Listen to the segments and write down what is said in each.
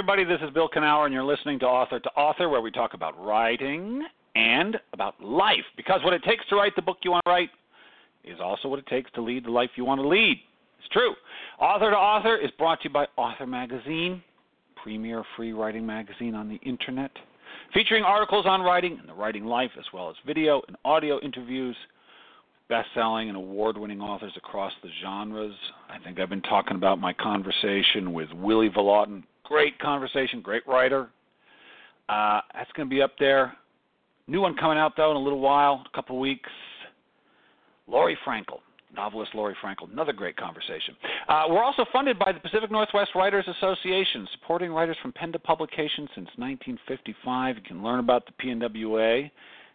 everybody. This is Bill Kenower, and you're listening to Author to Author, where we talk about writing and about life. Because what it takes to write the book you want to write is also what it takes to lead the life you want to lead. It's true. Author to Author is brought to you by Author Magazine, premier free writing magazine on the internet, featuring articles on writing and the writing life, as well as video and audio interviews best-selling and award-winning authors across the genres. I think I've been talking about my conversation with Willy Vlautin. Great conversation, great writer. Uh, that's going to be up there. New one coming out though in a little while, a couple weeks. Laurie Frankel, novelist Laurie Frankel, another great conversation. Uh, we're also funded by the Pacific Northwest Writers Association, supporting writers from pen to publication since 1955. You can learn about the PNWA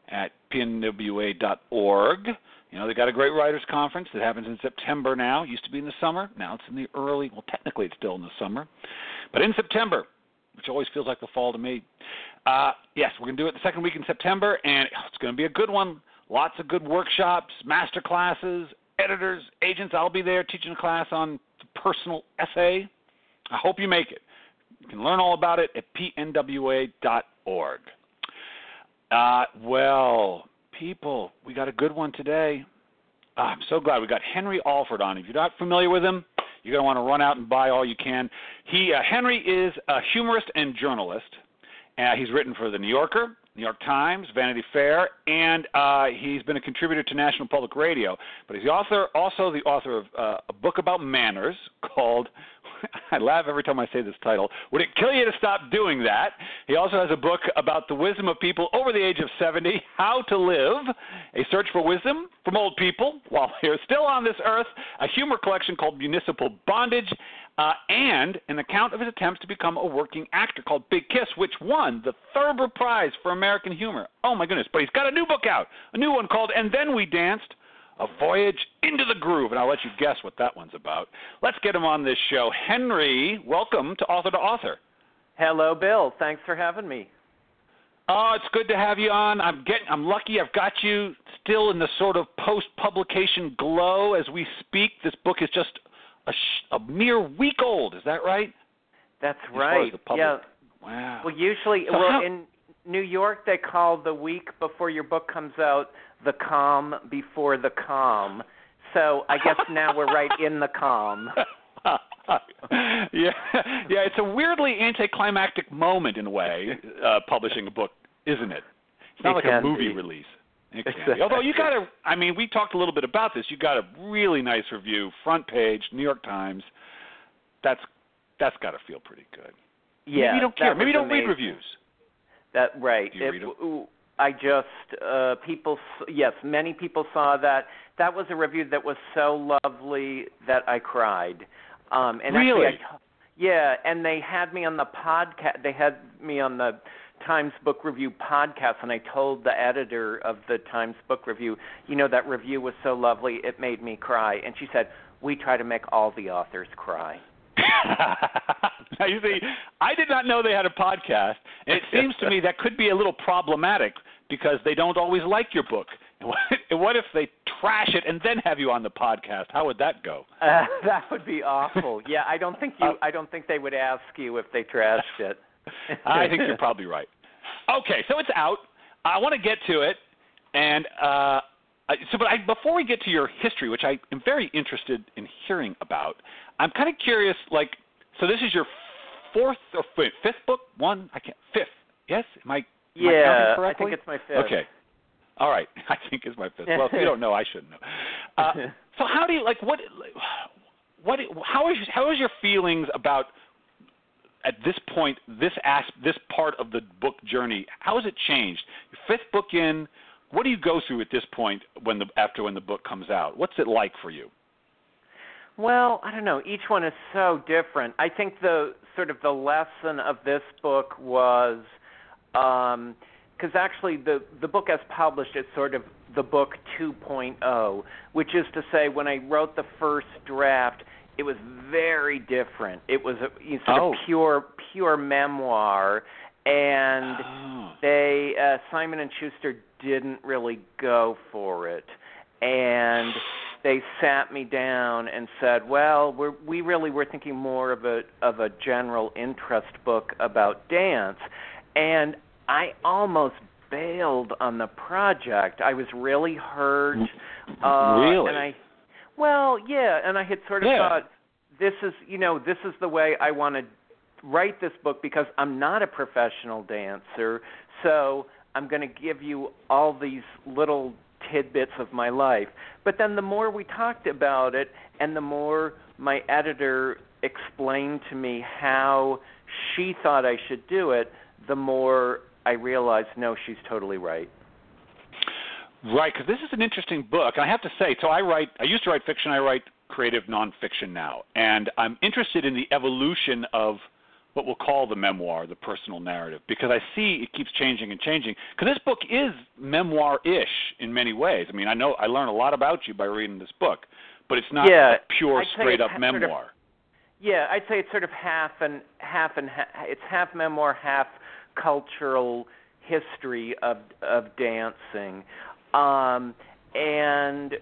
at pnwa.org. You know, they got a great writers conference that happens in September now. It used to be in the summer. Now it's in the early, well, technically it's still in the summer. But in September, which always feels like the fall to me. Uh, yes, we're going to do it the second week in September, and it's going to be a good one. Lots of good workshops, master classes, editors, agents. I'll be there teaching a class on the personal essay. I hope you make it. You can learn all about it at pnwa.org. Uh, well, people, we got a good one today. Oh, I'm so glad we got Henry Alford on. If you're not familiar with him, you're going to want to run out and buy all you can. He uh, Henry is a humorist and journalist. Uh, he's written for the New Yorker, New York Times, Vanity Fair, and uh, he's been a contributor to National Public Radio. But he's the author, also the author of uh, a book about manners called I laugh every time I say this title. Would it kill you to stop doing that? He also has a book about the wisdom of people over the age of 70, How to Live, a search for wisdom from old people while they're still on this earth, a humor collection called Municipal Bondage, uh, and an account of his attempts to become a working actor called Big Kiss, which won the Thurber Prize for American Humor. Oh my goodness! But he's got a new book out, a new one called And Then We Danced a Voyage into the Groove, and I'll let you guess what that one's about. Let's get him on this show. Henry, welcome to Author to Author. Hello, Bill. Thanks for having me. Oh, it's good to have you on. I'm getting I'm lucky I've got you still in the sort of post-publication glow as we speak. This book is just a, a mere week old. Is that right? That's as right. Yeah. Wow. Well, usually, so well, how, in New York, they call the week before your book comes out the calm before the calm. So I guess now we're right in the calm. yeah, yeah. It's a weirdly anticlimactic moment in a way, uh, publishing a book, isn't it? It's not it like a movie be. release. Exactly. Although you got a, I mean, we talked a little bit about this. You got a really nice review, front page, New York Times. That's that's got to feel pretty good. Yeah. Maybe you don't care. Maybe you don't amazing. read reviews. That right. Do you it, read them? I just uh people yes, many people saw that. That was a review that was so lovely that I cried. Um and really? actually I, yeah, and they had me on the podcast they had me on the Times Book Review podcast and I told the editor of the Times Book Review, you know that review was so lovely it made me cry and she said, "We try to make all the authors cry." now you see, I did not know they had a podcast, and it seems to me that could be a little problematic because they don't always like your book. And what if they trash it and then have you on the podcast? How would that go? Uh, that would be awful. Yeah, I don't think you. Uh, I don't think they would ask you if they trashed it. I think you're probably right. Okay, so it's out. I want to get to it, and uh, so, but I, before we get to your history, which I am very interested in hearing about, I'm kind of curious. Like, so this is your fourth or fifth book? One? I can't. Fifth? Yes? Am I? Am yeah, I, I think it's my fifth. Okay. All right. I think it's my fifth. Well, if you don't know, I shouldn't know. Uh, so how do you like what? What? How is how is your feelings about at this point this as this part of the book journey? How has it changed? Your fifth book in. What do you go through at this point when the after when the book comes out? What's it like for you? Well, I don't know. Each one is so different. I think the sort of the lesson of this book was um because actually the the book as published is sort of the book 2.0 which is to say when i wrote the first draft it was very different it was a sort Oh. of pure pure memoir and Oh. they uh, simon and schuster didn't really go for it and they sat me down and said, "Well, we're, we really were thinking more of a of a general interest book about dance," and I almost bailed on the project. I was really hurt. Uh, really? And I, well, yeah, and I had sort of Yeah. thought, this is, you know, this is the way I want to write this book because I'm not a professional dancer. So I'm going to give you all these little tidbits of my life. But then the more we talked about it, and the more my editor explained to me how she thought I should do it, the more I realized, no, she's totally right. Right, because this is an interesting book. I have to say, so I write. I used to write fiction. I write creative nonfiction now, and I'm interested in the evolution of what we'll call the memoir, the personal narrative, because I see it keeps changing and changing. Because this book is memoir-ish in many ways. I mean, I know I learn a lot about you by reading this book, but it's not Yeah, a pure, straight-up it's sort of- memoir. Yeah, I'd say it's sort of half and half and ha- it's half memoir, half cultural history of of dancing, um, and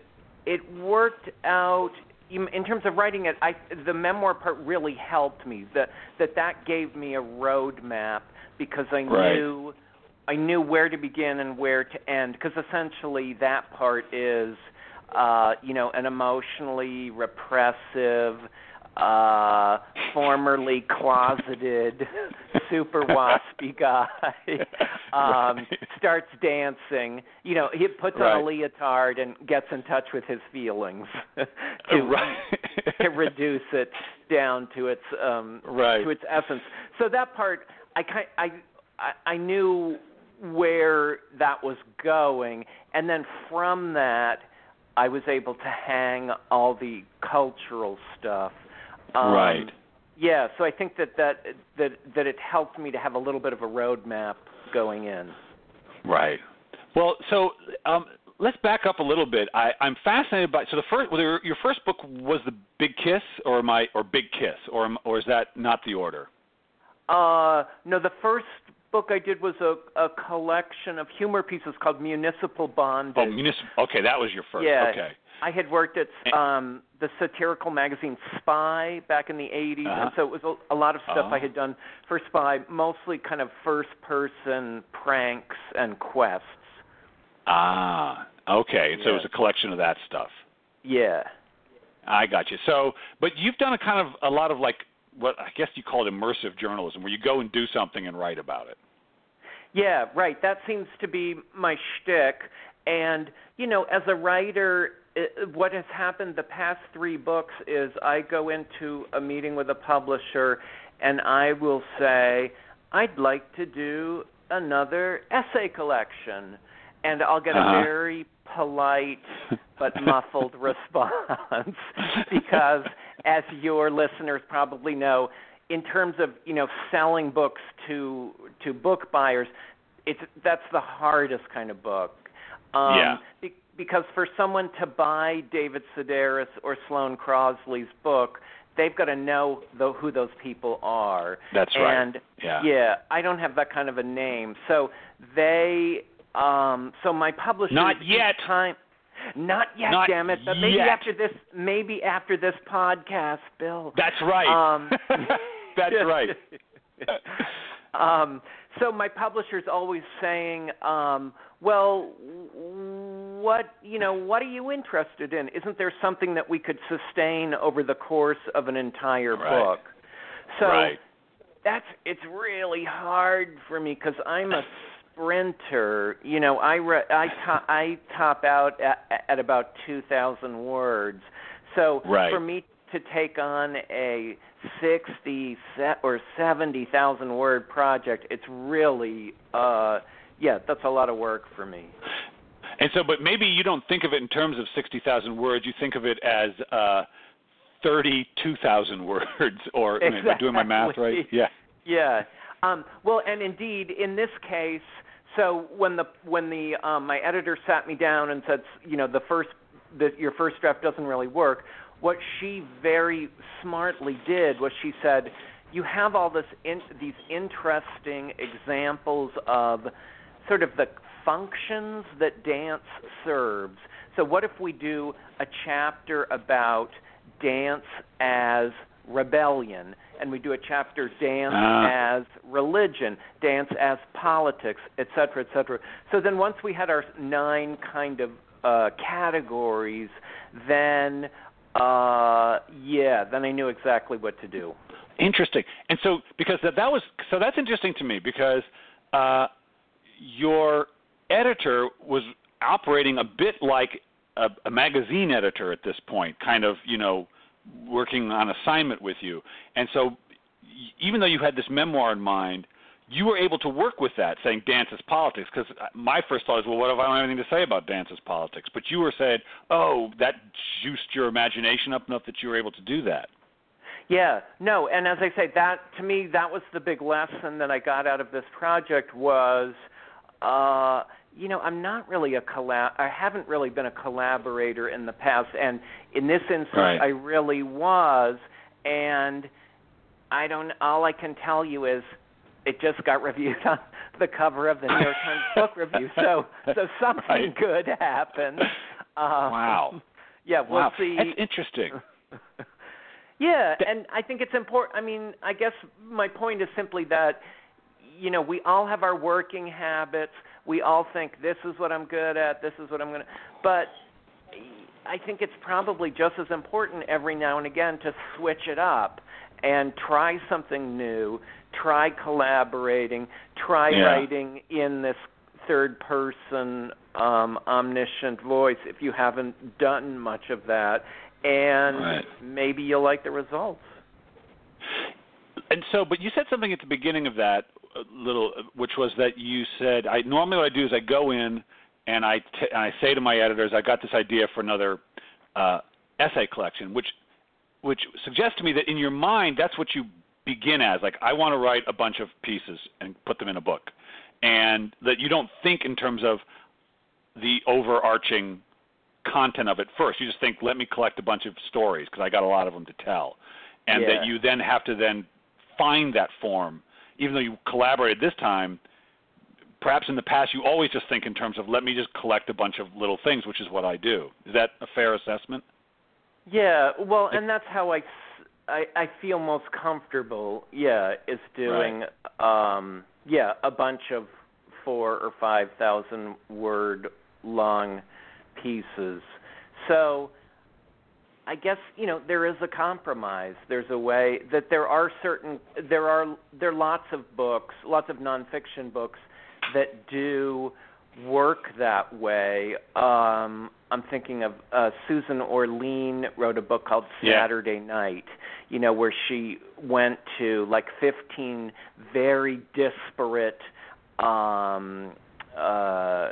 it worked out in terms of writing it. I the memoir part really helped me. That that that gave me a roadmap because I Right. knew I knew where to begin and where to end. Because essentially that part is, uh, you know, an emotionally repressive uh formerly closeted super waspy guy um Right. starts dancing you know he puts on a leotard and gets in touch with his feelings to right. to reduce it down to its um right. to its essence so that part i kind, i I- i knew where that was going and then from that i was able to hang all the cultural stuff um, Right. Yeah, so I think that that that that it helped me to have a little bit of a roadmap going in. Right. Well, so um, let's back up a little bit. I, I'm fascinated by so the first well, your, your first book was the Big Kiss or my or Big Kiss or or is that not the order? Uh, no, the first book I did was a a collection of humor pieces called Municipal Bondage. Oh, municipal. Okay, that was your first. Yeah. Okay. I had worked at um the satirical magazine Spy back in the 80s, Uh-huh. and so it was a, a lot of stuff Oh. I had done for Spy, mostly kind of first-person pranks and quests. Ah. Okay. So it was a collection of that stuff. Yeah. I got you. So, but you've done a kind of a lot of like what I guess you call it immersive journalism, where you go and do something and write about it. Yeah, right. That seems to be my shtick. And you know, as a writer, i what has happened the past three books is I go into a meeting with a publisher, and I will say, I'd like to do another essay collection, and I'll get Uh-huh. a very polite but muffled response because, as your listeners probably know, in terms of you know selling books to to book buyers, it's that's the hardest kind of book. Um, Yeah. be- because for someone to buy David Sedaris or Sloane Crosley's book, they've got to know the, who those people are. That's right. And Yeah. yeah, I don't have that kind of a name. So they um so my publisher Not yet. time not yet, Not damn it. But maybe yet. after this maybe after this podcast, Bill. That's right. Um, That's right. um, so my publisher's always saying, um, "Well, what you know, what are you interested in? Isn't there something that we could sustain over the course of an entire Right. book?" So right. that's it's really hard for me because I'm a sprinter. You know, I re- I to- I top out at, at about two thousand words. So Right. for me to take on a sixty se- or seventy thousand word project, it's really uh yeah, that's a lot of work for me. And so, but maybe you don't think of it in terms of 60,000 words. You think of it as uh, 32,000 words, or am I doing my math right? Yeah. Yeah. Um, well, and indeed, in this case, so when the when the um, my editor sat me down and said, you know, the first that your first draft doesn't really work. What she very smartly did was she said, you have all this in, these interesting examples of sort of the functions that dance serves. So, what if we do a chapter about dance as rebellion, and we do a chapter dance Ah. as religion, dance as politics, etc., etc. So then, once we had our nine kind of uh, categories, then uh, yeah, then I knew exactly what to do. Interesting. And so because that, that was so that's interesting to me because uh, your editor was operating a bit like a, a magazine editor at this point, kind of you know working on assignment with you. And so even though you had this memoir in mind, you were able to work with that, saying dance is politics. Because my first thought is, well, what if I don't have anything to say about dance is politics? But you were saying, oh, that juiced your imagination up enough that you were able to do that. Yeah, no, and as I say, that to me, that was the big lesson that I got out of this project was, uh, you know, I'm not really a collab. I haven't really been a collaborator in the past, and in this instance, Right. I really was. And I don't. All I can tell you is, it just got reviewed on the cover of the New York Times Book Review. So, so something Right. good happened. Uh, Wow. Yeah, we'll wow, see. that's interesting. Yeah, Th- and I think it's important. I mean, I guess my point is simply that you know, we all have our working habits. We all think this is what I'm good at, this is what I'm going to but I think it's probably just as important every now and again to switch it up and try something new, try collaborating, try Yeah. writing in this third person um omniscient voice if you haven't done much of that and Right. maybe you'll like the results. And so, but you said something at the beginning of that little, which was that you said, I normally what I do is I go in and I t- and I say to my editors, I got this idea for another uh, essay collection, which which suggests to me that in your mind that's what you begin as. Like I want to write a bunch of pieces and put them in a book, and that you don't think in terms of the overarching content of it first. You just think, let me collect a bunch of stories because I got a lot of them to tell, and Yeah. that you then have to then find that form, even though you collaborated this time. Perhaps in the past, you always just think in terms of let me just collect a bunch of little things, which is what I do. Is that a fair assessment? Yeah, well, and that's how I I, I feel most comfortable. Yeah, is doing um yeah a bunch of four or five thousand word long pieces. So I guess you know there is a compromise. There's a way that there are certain there are there are lots of books, lots of nonfiction books that do work that way. Um, I'm thinking of uh, Susan Orlean wrote a book called Yeah. Saturday Night. You know where she went to like 15 very disparate um, uh,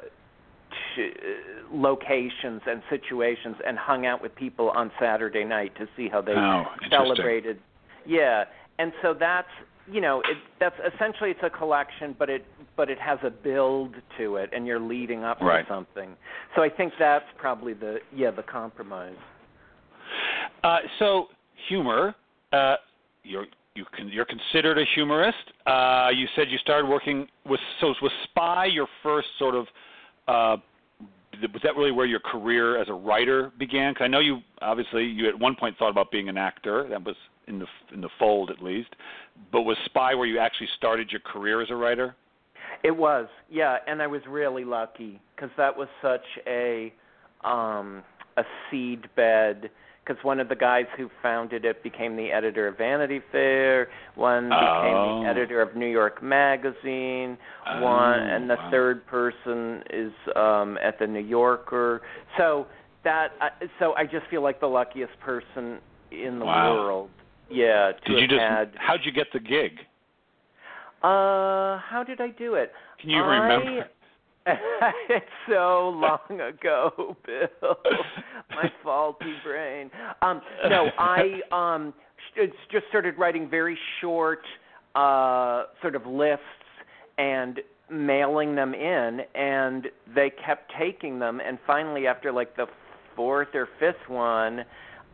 locations and situations and hung out with people on Saturday night to see how they Oh, celebrated. Yeah, and so that's you know it, that's essentially it's a collection, but it but it has a build to it, and you're leading up Right. to something. So I think that's probably the yeah the compromise. Uh, so humor, uh, you're you can, you're considered a humorist. Uh, you said you started working with so was Spy your first sort of uh, was that really where your career as a writer began? Because I know you obviously you at one point thought about being an actor. That was in the in the fold at least. But was Spy where you actually started your career as a writer? It was, yeah, and I was really lucky because that was such a um, a seed bed. Because one of the guys who founded it became the editor of Vanity Fair. One became Oh. the editor of New York Magazine. one, Oh, and the wow. third person is um, at the New Yorker. So that, uh, so I just feel like the luckiest person in the Wow. world. Yeah, to Did you just had. how'd you get the gig? Uh, how did I do it? Can you I- remember? it's so long ago, Bill. My faulty brain. Um, no, I um just started writing very short uh sort of lists and mailing them in and they kept taking them and finally after like the fourth or fifth one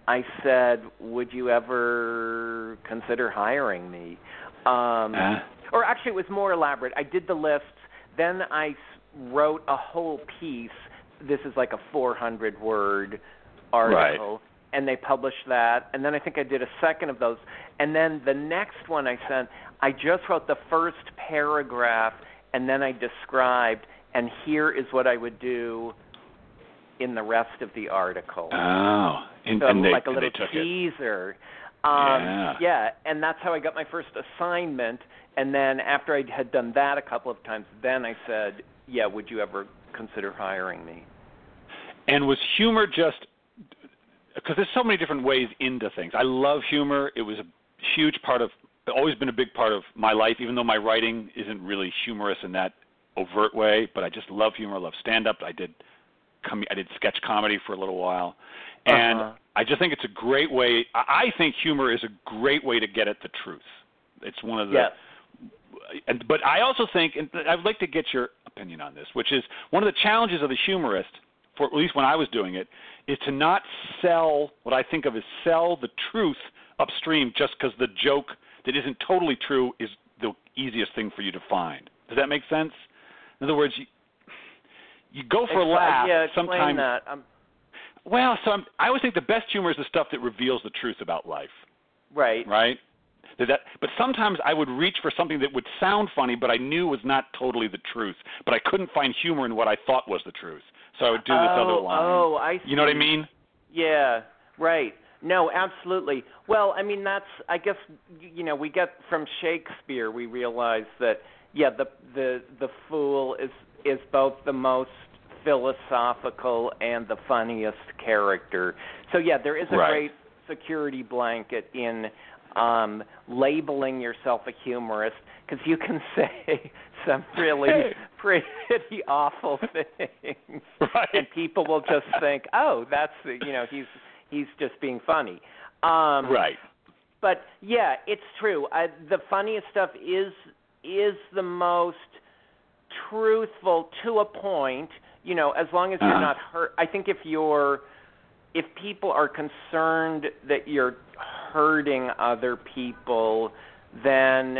I said, "Would you ever consider hiring me?" Um Uh, or actually it was more elaborate. I did the lists, then I wrote a whole piece. This is like a 400 word article. Right. And they published that, and then I think I did a second of those, and then the next one I sent, I just wrote the first paragraph, and then I described, and here is what I would do in the rest of the article. Oh, and, so and they, like a little they took it. teaser. Um, Yeah. yeah, and that's how I got my first assignment. And then after I had done that a couple of times, then I said, "Yeah, would you ever consider hiring me?" And was humor just because there's so many different ways into things. I love humor. It was a huge part of, always been a big part of my life, even though my writing isn't really humorous in that overt way. But I just love humor. I love stand up. I did, com- I did sketch comedy for a little while, and Uh-huh. I just think it's a great way. I I think humor is a great way to get at the truth. It's one of the Yes. And but I also think, and I'd like to get your opinion on this, which is one of the challenges of the humorist, for at least when I was doing it, is to not sell what I think of as sell the truth upstream just because the joke that isn't totally true is the easiest thing for you to find. Does that make sense? In other words, you, you go for a Expl- laugh. Yeah, explain sometimes, that. Um, well, so I'm, I always think the best humor is the stuff that reveals the truth about life right. right? That, that, but sometimes I would reach for something that would sound funny, but I knew was not totally the truth. But I couldn't find humor in what I thought was the truth, so I would do this oh, other line. Oh, I see. You know what I mean? Yeah, right. No, absolutely. Well, I mean that's I guess you know, we get from Shakespeare we realize that yeah, the the the fool is is both the most philosophical and the funniest character. So yeah, there is a Right. great security blanket in um labeling yourself a humorist because you can say some really pretty awful things Right. and people will just think, "Oh, that's you know, he's he's just being funny." Um right. But yeah, it's true. I, the funniest stuff is is the most truthful to a point, you know, as long as you're Uh-huh. not hurt. I think if you're if people are concerned that you're hurting other people, then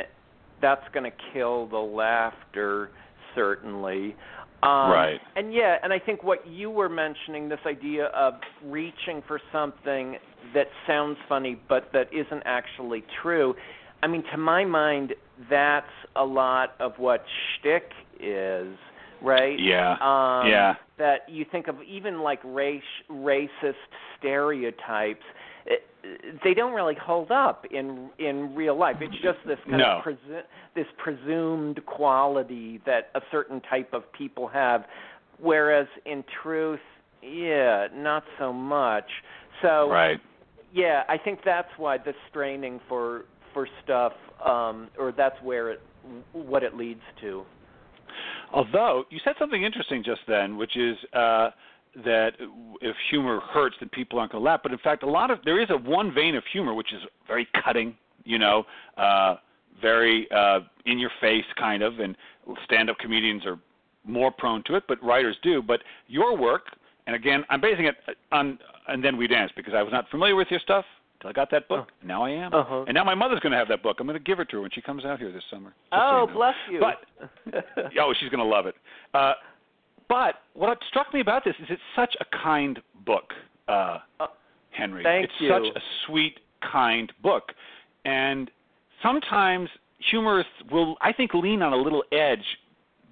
that's going to kill the laughter certainly. Um, Right. And yeah, and I think what you were mentioning, this idea of reaching for something that sounds funny but that isn't actually true. I mean, to my mind, that's a lot of what shtick is, right? Yeah. Um, yeah. That you think of even like race, racist stereotypes. They don't really hold up in in real life. It's just this kind No. of presu- this presumed quality that a certain type of people have, whereas in truth, yeah, not so much. So Right. yeah, I think that's why the straining for for stuff, um, or that's where it what it leads to. Although you said something interesting just then, which is uh, that if humor hurts, then people aren't going to laugh. But in fact, a lot of there is a one vein of humor which is very cutting, you know, uh, very uh, in your face kind of, and stand-up comedians are more prone to it, but writers do. But your work, and again, I'm basing it on and then we dance because I was not familiar with your stuff until I got that book. Now I am, Uh-huh. and now my mother's going to have that book. I'm going to give it to her when she comes out here this summer. just so Oh, you know. bless you. But oh, she's going to love it. Uh, but what struck me about this is it's such a kind book, uh, Uh, Henry. thank it's you. such a sweet, kind book, and sometimes humorists will, I think, lean on a little edge,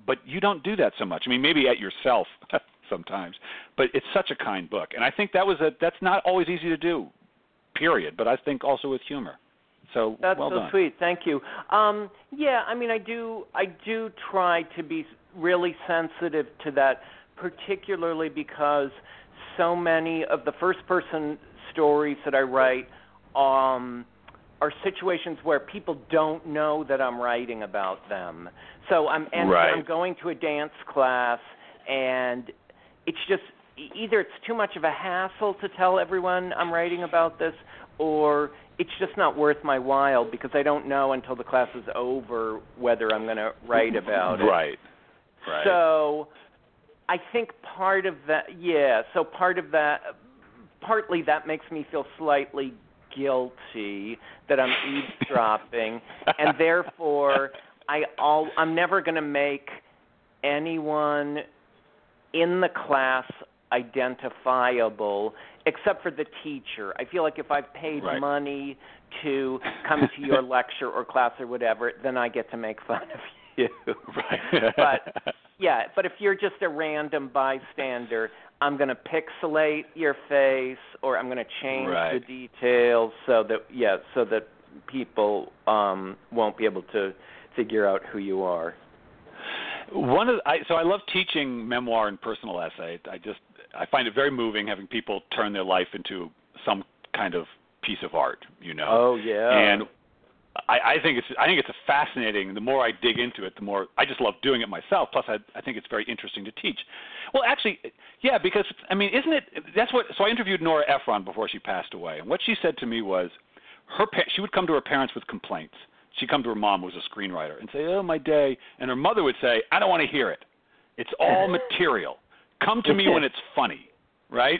but you don't do that so much. I mean, maybe at yourself sometimes, but it's such a kind book, and I think that was a that's not always easy to do, period. But I think also with humor. So That's well so done. sweet. Thank you. Um, yeah, I mean, I do. I do try to be really sensitive to that, particularly because so many of the first-person stories that I write um, are situations where people don't know that I'm writing about them. So I'm and Right. I'm going to a dance class, and it's just either it's too much of a hassle to tell everyone I'm writing about this, or it's just not worth my while because I don't know until the class is over whether I'm going to write about it. Right. Right. So I think part of that, yeah, so part of that, partly that makes me feel slightly guilty that I'm eavesdropping, and therefore I all I'm never going to make anyone in the class identifiable except for the teacher. I feel like if I've paid right. money to come to your lecture or class or whatever, then I get to make fun of you. Right. but yeah, but if you're just a random bystander, I'm going to pixelate your face or I'm going to change right. the details so that yeah, so that people um won't be able to figure out who you are. One of the, I, so I love teaching memoir and personal essay. I just I find it very moving having people turn their life into some kind of piece of art, you know. Oh yeah. And I, I think it's I think it's a fascinating. The more I dig into it, the more I just love doing it myself. Plus, I, I think it's very interesting to teach. Well, actually, yeah, because I mean, isn't it? That's what. So I interviewed Nora Ephron before she passed away, and what she said to me was, her she would come to her parents with complaints. She'd come to her mom, who was a screenwriter, and say, "Oh, my day," and her mother would say, "I don't want to hear it. It's all material. Come to me when it's funny." Right?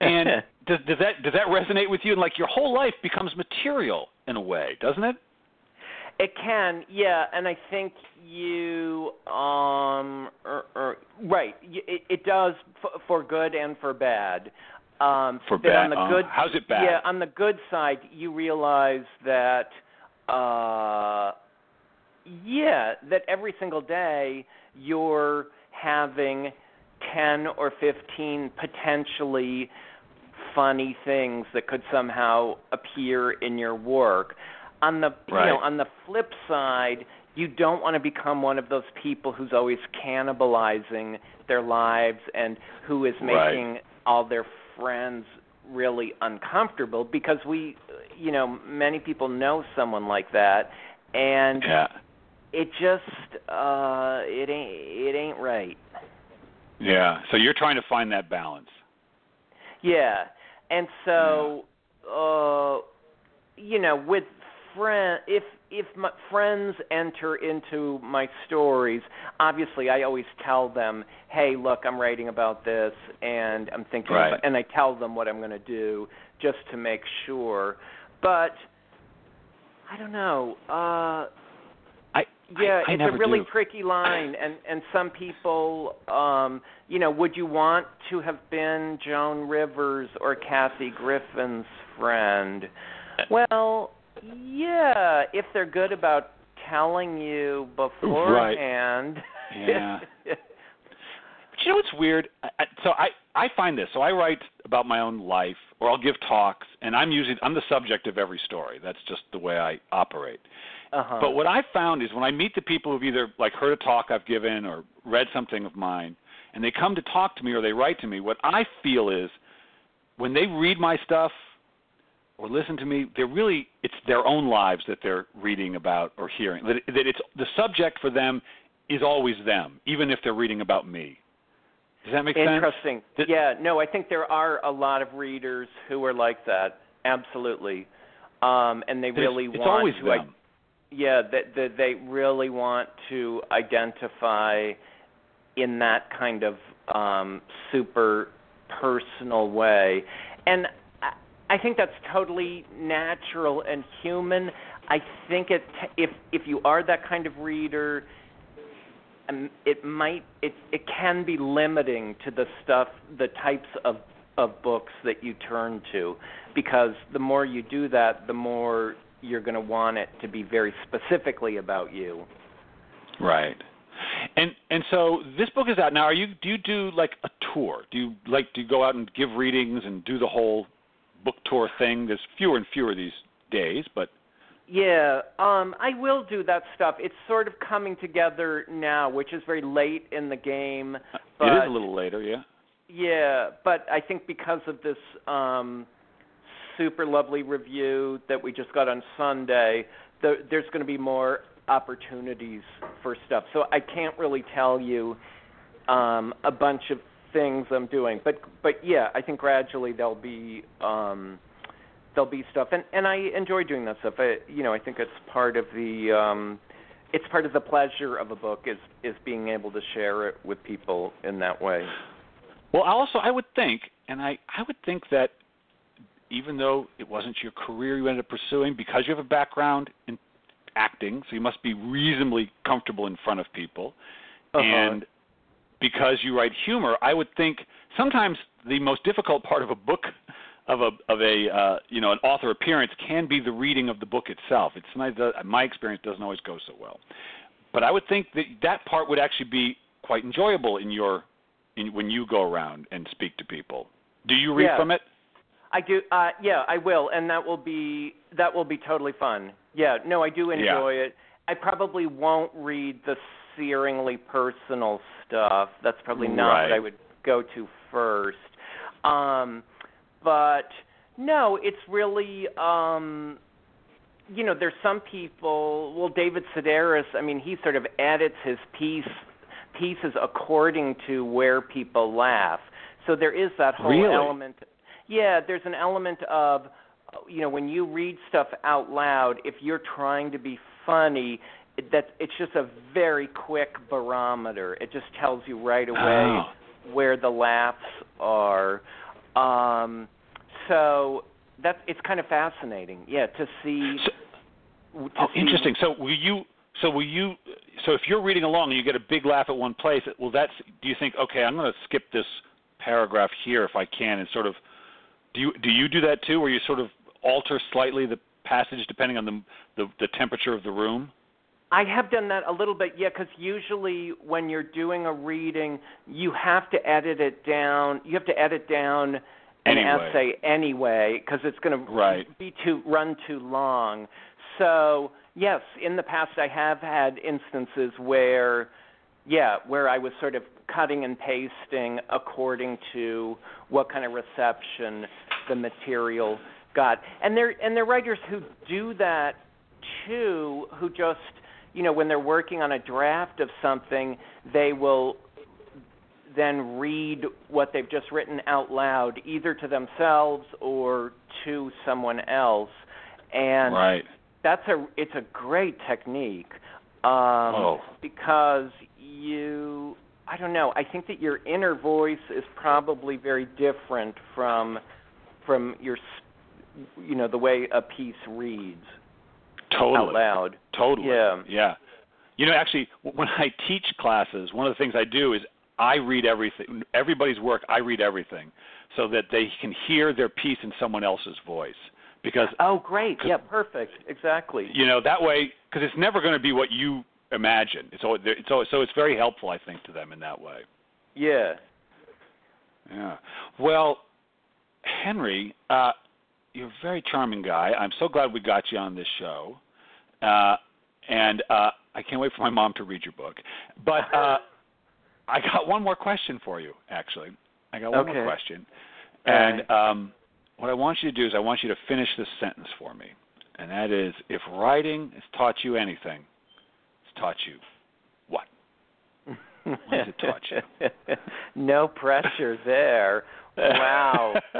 And does, does that does that resonate with you? And like your whole life becomes material in a way, doesn't it? It can, yeah, and I think you, um, er, er, right, it, it does f- for good and for bad. Um, for bad, on the uh, good, how's it bad? Yeah, on the good side, you realize that, uh, yeah, that every single day you're having ten or fifteen potentially funny things that could somehow appear in your work on the right. you know on the flip side you don't want to become one of those people who's always cannibalizing their lives and who is making right. all their friends really uncomfortable because we you know many people know someone like that and yeah. it just uh it ain't it ain't right yeah so you're trying to find that balance yeah and so yeah. uh you know with friend if if my friends enter into my stories obviously i always tell them hey look i'm writing about this and i'm thinking right. about, and i tell them what i'm going to do just to make sure but i don't know uh yeah, I, I it's a really do. tricky line, and and some people, um, you know, would you want to have been Joan Rivers or Kathy Griffin's friend? Well, yeah, if they're good about telling you beforehand. Right. Yeah. but you know what's weird? I, I, so I I find this. So I write about my own life, or I'll give talks, and I'm usually I'm the subject of every story. That's just the way I operate. Uh-huh. But what I found is when I meet the people who've either like heard a talk I've given or read something of mine, and they come to talk to me or they write to me, what I feel is when they read my stuff or listen to me, they're really it's their own lives that they're reading about or hearing. That, that it's the subject for them is always them, even if they're reading about me. Does that make Interesting. sense? Interesting. Yeah, no, I think there are a lot of readers who are like that. Absolutely. Um, and they really want it's, want always to them. Yeah, that that they really want to identify in that kind of um super personal way. And I think that's totally natural and human. I think it if if you are that kind of reader, um, it might it it can be limiting to the stuff the types of of books that you turn to because the more you do that, the more you're going to want it to be very specifically about you. Right. And and so this book is out now. Are you do you do like a tour? Do you like do you go out and give readings and do the whole book tour thing. There's fewer and fewer these days, but yeah, um, I will do that stuff. It's sort of coming together now, which is very late in the game. But, it is a little later, yeah. Yeah, but I think because of this um, super lovely review that we just got on Sunday, the, there's going to be more opportunities for stuff. So I can't really tell you um, a bunch of things I'm doing. But but yeah, I think gradually there'll be um there'll be stuff and and I enjoy doing that stuff. I you know, I think it's part of the um it's part of the pleasure of a book is is being able to share it with people in that way. Well, also I would think and I I would think that even though it wasn't your career you ended up pursuing because you have a background in acting, so you must be reasonably comfortable in front of people. Uh-huh. And because you write humor, I would think sometimes the most difficult part of a book of a of a uh, you know an author appearance can be the reading of the book itself. It's not, my experience doesn't always go so well, but I would think that that part would actually be quite enjoyable in your in, when you go around and speak to people. Do you read yeah. from it? I do. Uh, yeah, I will, and that will be that will be totally fun. Yeah, no, I do enjoy yeah. it. I probably won't read the searingly personal stuff. That's probably not right. what I would go to first. Um, but no, it's really um, you know, there's some people. Well, David Sedaris. I mean, he sort of edits his piece pieces according to where people laugh. So there is that whole really? element yeah, there's an element of you know when you read stuff out loud, if you're trying to be funny, that it's just a very quick barometer. It just tells you right away oh. where the laughs are. Um, so that's it's kind of fascinating, yeah, to see. So, to oh, see, interesting. So will you? So will you? So if you're reading along and you get a big laugh at one place, well, that's. Do you think, okay, I'm going to skip this paragraph here if I can, and sort of do you do you do that too, where you sort of alter slightly the passage depending on the the, the temperature of the room? I have done that a little bit, yeah, because usually when you're doing a reading, you have to edit it down. You have to edit down an anyway. essay anyway, because it's going right. to be too run too long. So yes, in the past I have had instances where, yeah, where I was sort of cutting and pasting according to what kind of reception the material got. And there and there are writers who do that too, who just you know when they're working on a draft of something, they will then read what they've just written out loud, either to themselves or to someone else. And right. that's a it's a great technique um, oh. because you I don't know. I think that your inner voice is probably very different from from your you know the way a piece reads totally out loud. Totally. Yeah. Yeah. You know, actually, when I teach classes, one of the things I do is I read everything, everybody's work. I read everything, so that they can hear their piece in someone else's voice. Because oh, great, yeah, perfect, exactly. You know that way, because it's never going to be what you imagine. It's always, it's always, so it's very helpful, I think, to them in that way. Yeah. Yeah. Well, Henry, uh, you're a very charming guy. I'm so glad we got you on this show, uh, and uh, I can't wait for my mom to read your book. But uh, I got one more question for you. Actually, I got one okay. more question, All and um, what I want you to do is I want you to finish this sentence for me, and that is, if writing has taught you anything, taught you what? What has it taught you? no pressure there. Wow.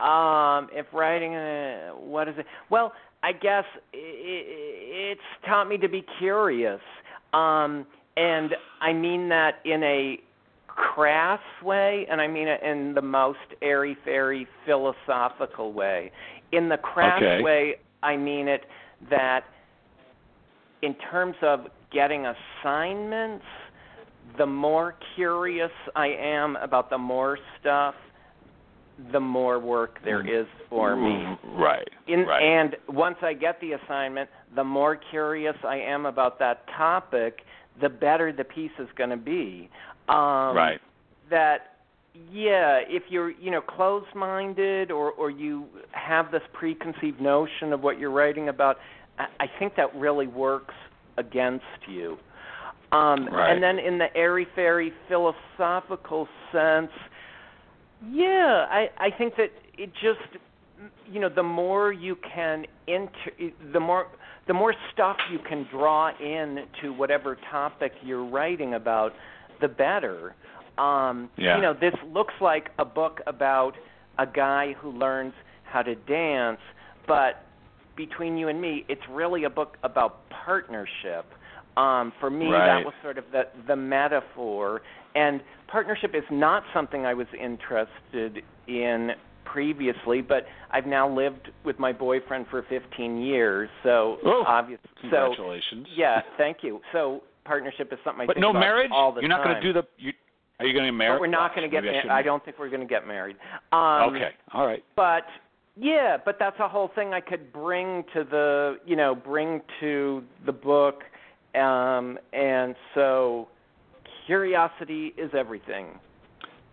um, if writing, uh, what is it? Well, I guess it's taught me to be curious, um, and I mean that in a crass way, and I mean it in the most airy fairy philosophical way. In the crass okay. way, I mean it that in terms of getting assignments, the more curious I am about the more stuff, the more work there is for me. Right. In, right. And once I get the assignment, the more curious I am about that topic, the better the piece is going to be. Um, right. That yeah, if you're you know closed-minded or or you have this preconceived notion of what you're writing about, I, I think that really works against you. Um, right. And then in the airy fairy philosophical sense, yeah, I I think that it just you know the more you can inter the more the more stuff you can draw in to whatever topic you're writing about, the better. Um, yeah. You know, this looks like a book about a guy who learns how to dance, but between you and me, it's really a book about partnership. Um, for me, right. that was sort of the the metaphor, and partnership is not something I was interested in previously, but I've now lived with my boyfriend for 15 years, so oh, obviously, congratulations. So, yeah, thank you. So partnership is something I but think no about marriage. all the You're not going to do the. You, Are you going to get married? But we're not going to get Maybe I married. I don't think we're going to get married. Um, okay. All right. But yeah, but that's a whole thing I could bring to the you know bring to the book, um, and so curiosity is everything.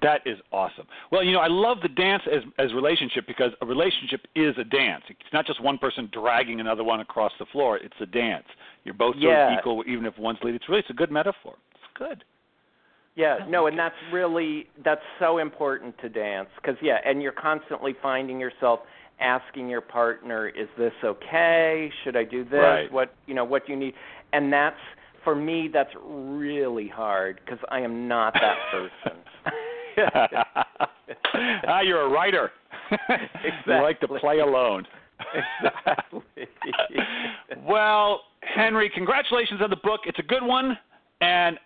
That is awesome. Well, you know, I love the dance as as relationship because a relationship is a dance. It's not just one person dragging another one across the floor. It's a dance. You're both sort of equal, even if one's lead. It's really it's a good metaphor. It's good. Yeah, no, and that's really that's so important to dance because yeah, and you're constantly finding yourself asking your partner, "Is this okay? Should I do this? Right. What you know? What do you need?" And that's for me, that's really hard because I am not that person. ah, you're a writer. You like to play alone. exactly. well, Henry, congratulations on the book. It's a good one, and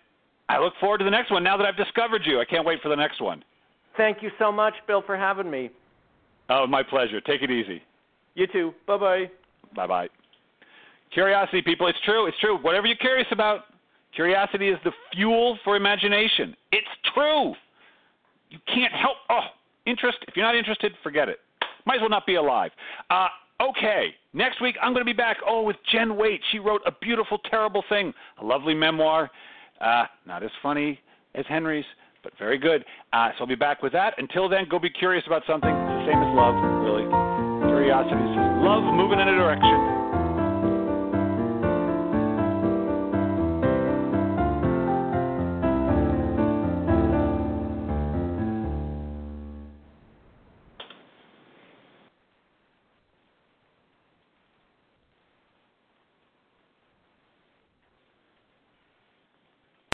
I look forward to the next one. Now that I've discovered you, I can't wait for the next one. Thank you so much, Bill, for having me. Oh, my pleasure. Take it easy. You too. Bye bye. Bye bye. Curiosity, people. It's true. It's true. Whatever you're curious about, curiosity is the fuel for imagination. It's true. You can't help. Oh, interest. If you're not interested, forget it. Might as well not be alive. Uh, okay. Next week, I'm going to be back. Oh, with Jen Waite. She wrote a beautiful, terrible thing, a lovely memoir. Uh, not as funny as Henry's, but very good. Uh, so I'll be back with that. Until then, go be curious about something. It's the same as love, really. Curiosity is love moving in a direction.